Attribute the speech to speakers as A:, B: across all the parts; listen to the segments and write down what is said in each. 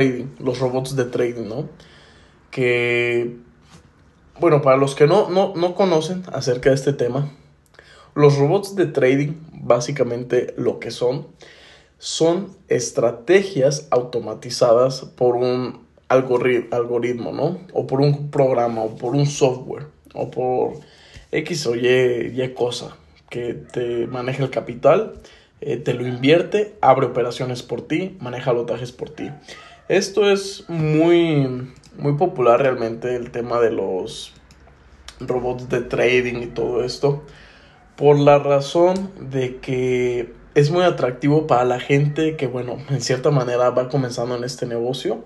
A: trading, los robots de trading, ¿no? Que, bueno, para los que no, no, no conocen acerca de este tema, los robots de trading, básicamente lo que son, son estrategias automatizadas por un algoritmo, ¿no? O por un programa, o por un software, o por X o Y, y cosa que te maneja el capital, eh, te lo invierte, abre operaciones por ti, maneja lotajes por ti. Esto es muy, muy popular realmente, el tema de los robots de trading y todo esto, por la razón de que es muy atractivo para la gente que, bueno, en cierta manera va comenzando en este negocio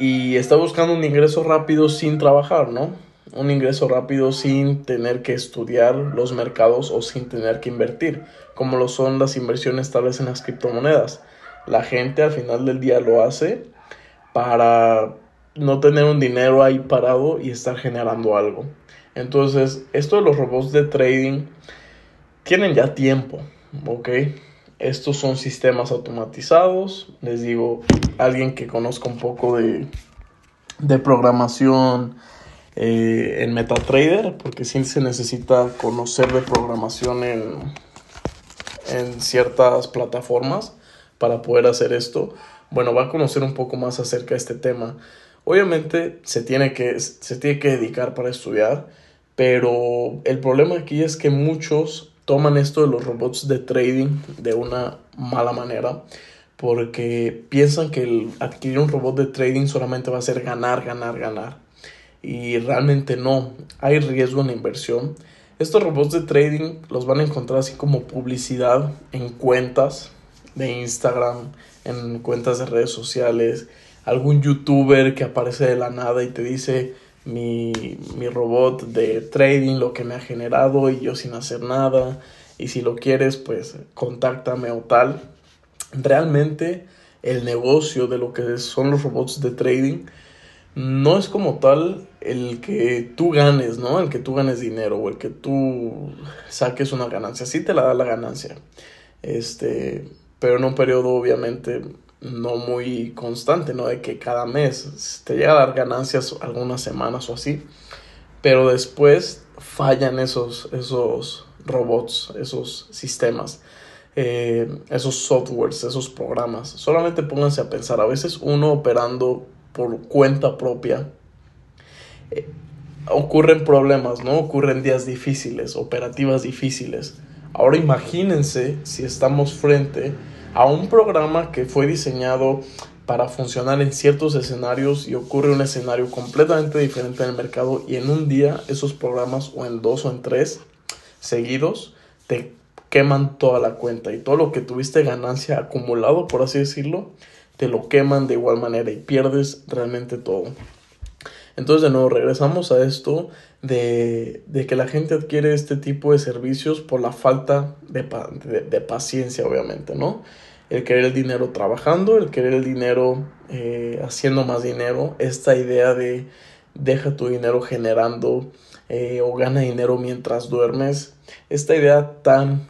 A: y está buscando un ingreso rápido sin trabajar, ¿no? Un ingreso rápido sin tener que estudiar los mercados o sin tener que invertir, como lo son las inversiones tal vez en las criptomonedas. La gente al final del día lo hace para no tener un dinero ahí parado y estar generando algo. Entonces, esto de los robots de trading tienen ya tiempo, ¿ok? Estos son sistemas automatizados. Les digo, alguien que conozca un poco de, de programación eh, en MetaTrader, porque sí se necesita conocer de programación en, en ciertas plataformas para poder hacer esto. Bueno, va a conocer un poco más acerca de este tema. Obviamente se tiene que, se tiene que dedicar para estudiar, pero el problema aquí es que muchos toman esto de los robots de trading de una mala manera porque piensan que el adquirir un robot de trading solamente va a ser ganar, ganar, ganar. Y realmente no, hay riesgo en la inversión. Estos robots de trading los van a encontrar así como publicidad en cuentas de Instagram, en cuentas de redes sociales, algún youtuber que aparece de la nada y te dice mi, mi robot de trading, lo que me ha generado y yo sin hacer nada. Y si lo quieres, pues contáctame o tal. Realmente el negocio de lo que son los robots de trading no es como tal el que tú ganes, ¿no? El que tú ganes dinero o el que tú saques una ganancia. Sí te la da la ganancia. Este, pero en un periodo obviamente no muy constante, ¿no? De que cada mes te llega a dar ganancias algunas semanas o así, pero después fallan esos, esos robots, esos sistemas, eh, esos softwares, esos programas. Solamente pónganse a pensar, a veces uno operando por cuenta propia, eh, ocurren problemas, ¿no? Ocurren días difíciles, operativas difíciles. Ahora imagínense si estamos frente a un programa que fue diseñado para funcionar en ciertos escenarios y ocurre un escenario completamente diferente en el mercado y en un día esos programas o en dos o en tres seguidos te queman toda la cuenta y todo lo que tuviste ganancia acumulado por así decirlo te lo queman de igual manera y pierdes realmente todo. Entonces de nuevo regresamos a esto de, que la gente adquiere este tipo de servicios por la falta de, de paciencia obviamente, ¿no? El querer el dinero trabajando, el querer el dinero eh, haciendo más dinero, esta idea de deja tu dinero generando eh, o gana dinero mientras duermes, esta idea tan,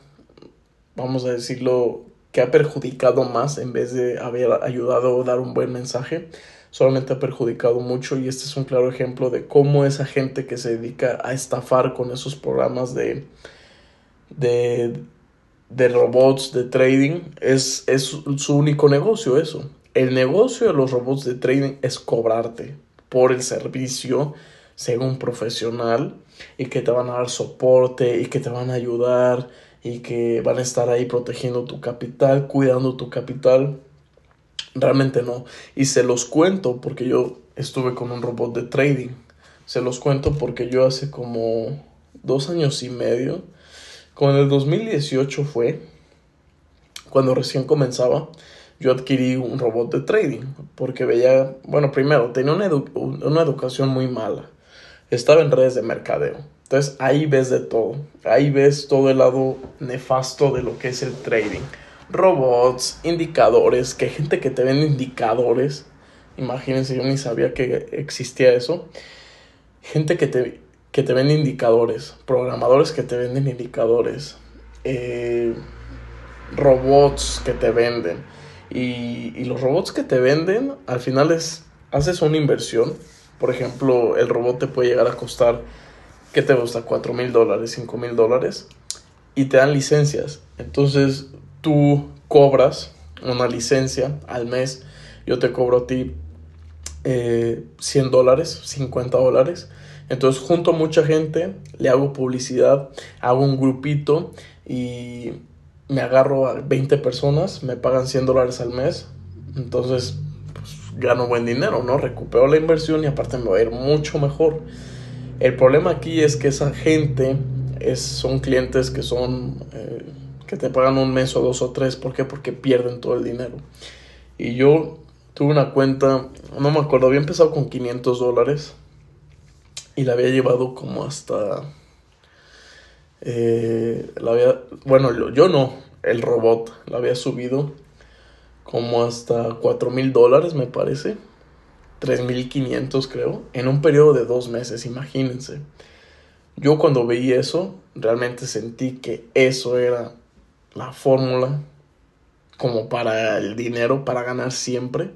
A: vamos a decirlo, que ha perjudicado más en vez de haber ayudado a dar un buen mensaje, solamente ha perjudicado mucho. Y este es un claro ejemplo de cómo esa gente que se dedica a estafar con esos programas de, de de robots de trading es, es su único negocio eso. El negocio de los robots de trading es cobrarte por el servicio según profesional y que te van a dar soporte y que te van a ayudar y que van a estar ahí protegiendo tu capital, cuidando tu capital. Realmente no. Y se los cuento porque yo estuve con un robot de trading. Se los cuento porque yo hace como dos años y medio con el 2018 fue cuando recién comenzaba. Yo adquirí un robot de trading porque veía, bueno, primero tenía una, una educación muy mala. Estaba en redes de mercadeo. Entonces ahí ves de todo. Ahí ves todo el lado nefasto de lo que es el trading. Robots, indicadores, que hay gente que te vende indicadores. Imagínense, yo ni sabía que existía eso. Gente que te que te venden indicadores, programadores que te venden indicadores, eh, robots que te venden. Y, los robots que te venden, al final es, haces una inversión. Por ejemplo, el robot te puede llegar a costar, ¿qué te gusta? 4 mil dólares, 5 mil dólares. Y te dan licencias. Entonces tú cobras una licencia al mes. Yo te cobro a ti eh, 100 dólares, 50 dólares. Entonces junto a mucha gente, le hago publicidad, hago un grupito y me agarro a 20 personas, me pagan 100 dólares al mes. Entonces pues, gano buen dinero, ¿no? Recupero la inversión y aparte me va a ir mucho mejor. El problema aquí es que esa gente es, son clientes que son... Eh, que te pagan un mes o dos o tres. ¿Por qué? Porque pierden todo el dinero. Y yo tuve una cuenta, no me acuerdo, había empezado con 500 dólares y la había llevado como hasta... Eh, la había, bueno, yo no, el robot la había subido como hasta 4 mil dólares, me parece. 3.500 creo, en un periodo de dos meses, imagínense. Yo cuando vi eso, realmente sentí que eso era la fórmula como para el dinero, para ganar siempre.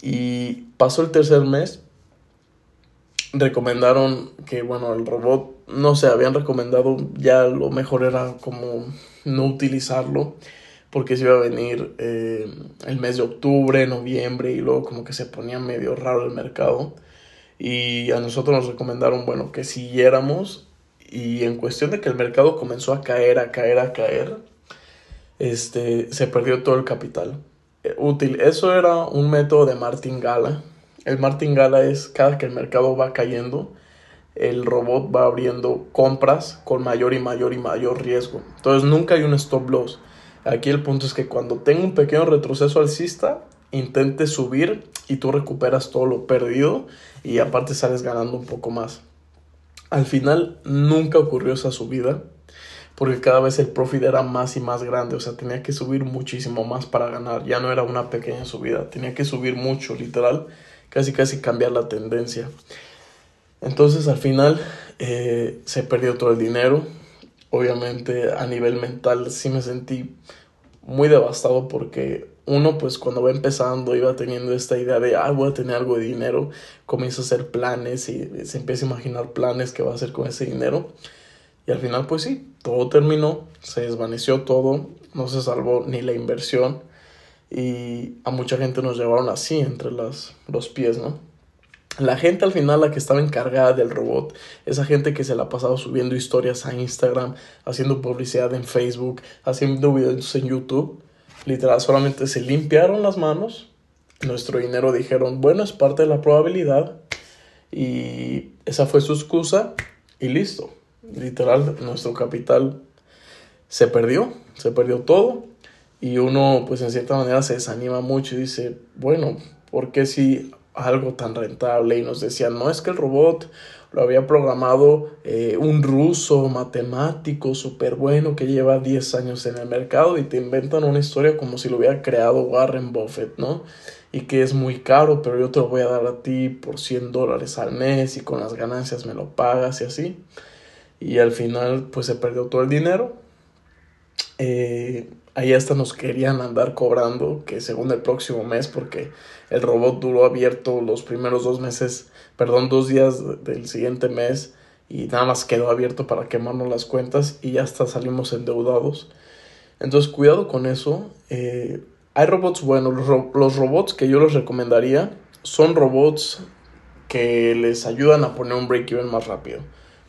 A: Y pasó el tercer mes, recomendaron que, bueno, el robot, no sé, habían recomendado, ya lo mejor era como no utilizarlo, porque se iba a venir eh, el mes de octubre, noviembre, y luego como que se ponía medio raro el mercado. Y a nosotros nos recomendaron, bueno, que siguiéramos. Y en cuestión de que el mercado comenzó a caer, a caer, a caer, este, se perdió todo el capital. Eh, útil. Eso era un método de martingala. El martingala es cada que el mercado va cayendo, el robot va abriendo compras con mayor y mayor y mayor riesgo. Entonces nunca hay un stop loss. Aquí el punto es que cuando tenga un pequeño retroceso alcista, intente subir y tú recuperas todo lo perdido y aparte sales ganando un poco más. Al final nunca ocurrió esa subida porque cada vez el profit era más y más grande, o sea, tenía que subir muchísimo más para ganar, ya no era una pequeña subida, tenía que subir mucho, literal, casi casi cambiar la tendencia. Entonces al final eh, se perdió todo el dinero, obviamente a nivel mental sí me sentí muy devastado porque uno pues cuando va empezando iba teniendo esta idea de ah voy a tener algo de dinero comienza a hacer planes y se empieza a imaginar planes que va a hacer con ese dinero. Y al final, pues sí, todo terminó, se desvaneció todo, no se salvó ni la inversión y a mucha gente nos llevaron así entre las, los pies, ¿no? La gente al final, la que estaba encargada del robot, esa gente que se la ha pasado subiendo historias a Instagram, haciendo publicidad en Facebook, haciendo videos en YouTube, literal, solamente se limpiaron las manos, nuestro dinero dijeron, bueno, es parte de la probabilidad, y esa fue su excusa, y listo literal, nuestro capital se perdió, se perdió todo y uno pues en cierta manera se desanima mucho y dice, bueno, ¿por qué si algo tan rentable? Y nos decían, no es que el robot lo había programado eh, un ruso matemático súper bueno que lleva 10 años en el mercado y te inventan una historia como si lo hubiera creado Warren Buffett, ¿no? Y que es muy caro, pero yo te lo voy a dar a ti por 100 dólares al mes y con las ganancias me lo pagas y así y al final pues se perdió todo el dinero. Eh, ahí hasta nos querían andar cobrando que según el próximo mes porque el robot duró abierto los primeros dos meses, perdón, dos días del siguiente mes y nada más quedó abierto para quemarnos las cuentas y ya hasta salimos endeudados. Entonces cuidado con eso. Eh, hay robots buenos, los robots que yo les recomendaría son robots que les ayudan a poner un break-even más rápido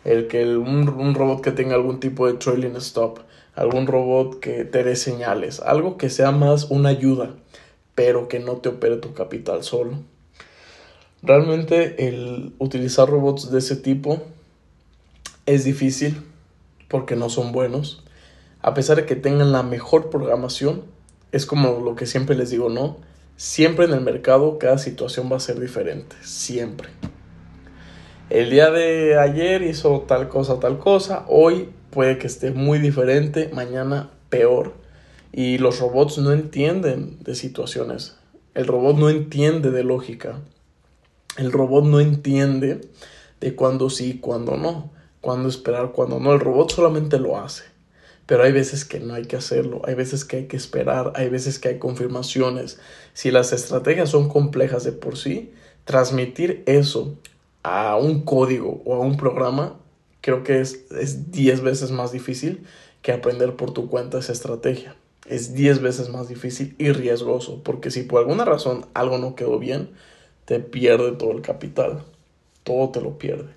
A: el que un, robot que tenga algún tipo de trailing stop, algún robot que te dé señales, algo que sea más una ayuda, pero que no te opere tu capital solo. Realmente el utilizar robots de ese tipo es difícil porque no son buenos. A pesar de que tengan la mejor programación, es como lo que siempre les digo, ¿no? Siempre en el mercado cada situación va a ser diferente, siempre el día de ayer hizo tal cosa, tal cosa, hoy puede que esté muy diferente, mañana peor. Y los robots no entienden de situaciones. El robot no entiende de lógica. El robot no entiende de cuándo sí, cuándo no. Cuándo esperar, cuándo no. El robot solamente lo hace. Pero hay veces que no hay que hacerlo, hay veces que hay que esperar, hay veces que hay confirmaciones. Si las estrategias son complejas de por sí, transmitir eso a un código o a un programa creo que es 10 veces más difícil que aprender por tu cuenta esa estrategia. Es 10 veces más difícil y riesgoso, porque si por alguna razón algo no quedó bien, te pierde todo el capital. Todo te lo pierde.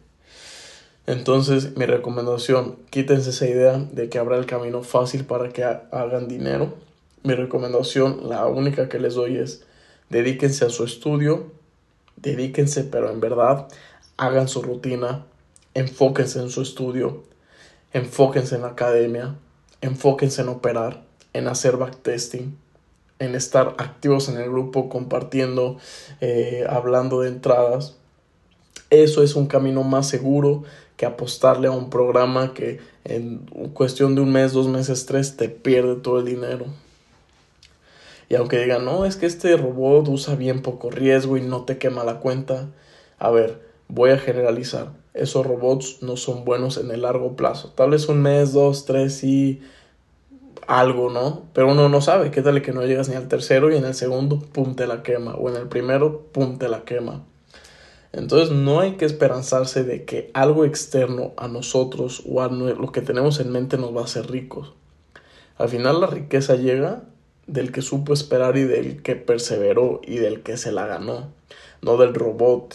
A: Entonces, mi recomendación, quítense esa idea de que habrá el camino fácil para que hagan dinero. Mi recomendación, la única que les doy es, dedíquense a su estudio, dedíquense, pero en verdad, hagan su rutina, enfóquense en su estudio, enfóquense en la academia, enfóquense en operar, en hacer backtesting, en estar activos en el grupo, compartiendo, eh, hablando de entradas. Eso es un camino más seguro que apostarle a un programa que en cuestión de un mes, dos meses, tres, te pierde todo el dinero. Y aunque digan, no, es que este robot usa bien poco riesgo y no te quema la cuenta. A ver, voy a generalizar. Esos robots no son buenos en el largo plazo. Tal vez un mes, dos, tres y algo, ¿no? Pero uno no sabe. ¿Qué tal que no llegas ni al tercero y en el segundo, pum, te la quema? O en el primero, pum, te la quema. Entonces no hay que esperanzarse de que algo externo a nosotros o a lo que tenemos en mente nos va a hacer ricos. Al final la riqueza llega del que supo esperar y del que perseveró y del que se la ganó, no del robot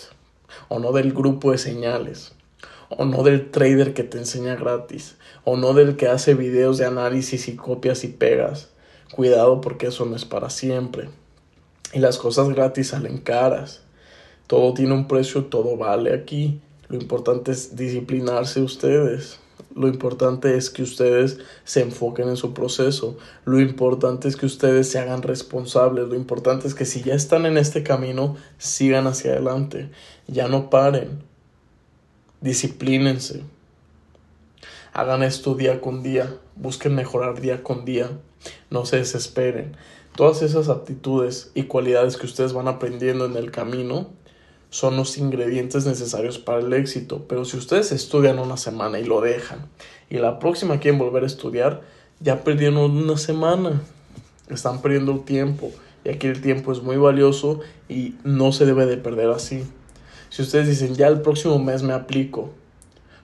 A: o no del grupo de señales o no del trader que te enseña gratis o no del que hace videos de análisis y copias y pegas. Cuidado porque eso no es para siempre. Y las cosas gratis salen caras. Todo tiene un precio, todo vale aquí. Lo importante es disciplinarse ustedes. Lo importante es que ustedes se enfoquen en su proceso. Lo importante es que ustedes se hagan responsables. Lo importante es que si ya están en este camino, sigan hacia adelante. Ya no paren. Disciplínense. Hagan esto día con día. Busquen mejorar día con día. No se desesperen. Todas esas aptitudes y cualidades que ustedes van aprendiendo en el camino son los ingredientes necesarios para el éxito. Pero si ustedes estudian una semana y lo dejan, y la próxima quieren volver a estudiar, ya perdieron una semana. Están perdiendo tiempo. Y aquí el tiempo es muy valioso y no se debe de perder así. Si ustedes dicen, ya el próximo mes me aplico,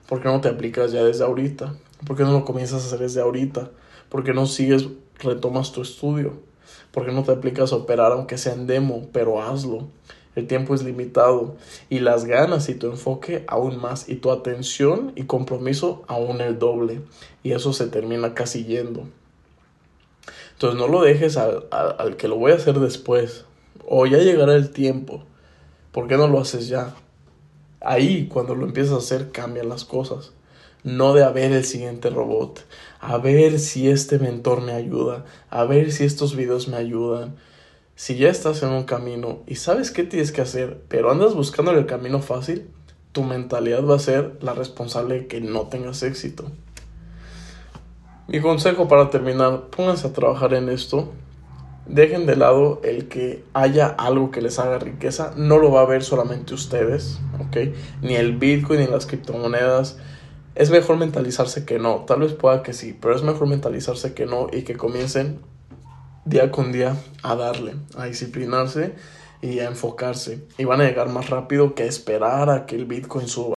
A: ¿por qué no te aplicas ya desde ahorita? ¿Por qué no lo comienzas a hacer desde ahorita? ¿Por qué no sigues, retomas tu estudio? ¿Por qué no te aplicas a operar aunque sea en demo? Pero hazlo. El tiempo es limitado y las ganas y tu enfoque aún más y tu atención y compromiso aún el doble y eso se termina casi yendo. Entonces no lo dejes al, al, que lo voy a hacer después o ya llegará el tiempo. ¿Por qué no lo haces ya? Ahí cuando lo empiezas a hacer cambian las cosas. No de a ver el siguiente robot, a ver si este mentor me ayuda, a ver si estos videos me ayudan si ya estás en un camino y sabes qué tienes que hacer, pero andas buscando el camino fácil, tu mentalidad va a ser la responsable de que no tengas éxito. Mi consejo para terminar, pónganse a trabajar en esto. Dejen de lado el que haya algo que les haga riqueza. No lo va a ver solamente ustedes, ¿ok? Ni el Bitcoin ni las criptomonedas. Es mejor mentalizarse que no. Tal vez pueda que sí, pero es mejor mentalizarse que no y que comiencen día con día a darle, a disciplinarse y a enfocarse. Y van a llegar más rápido que esperar a que el Bitcoin suba.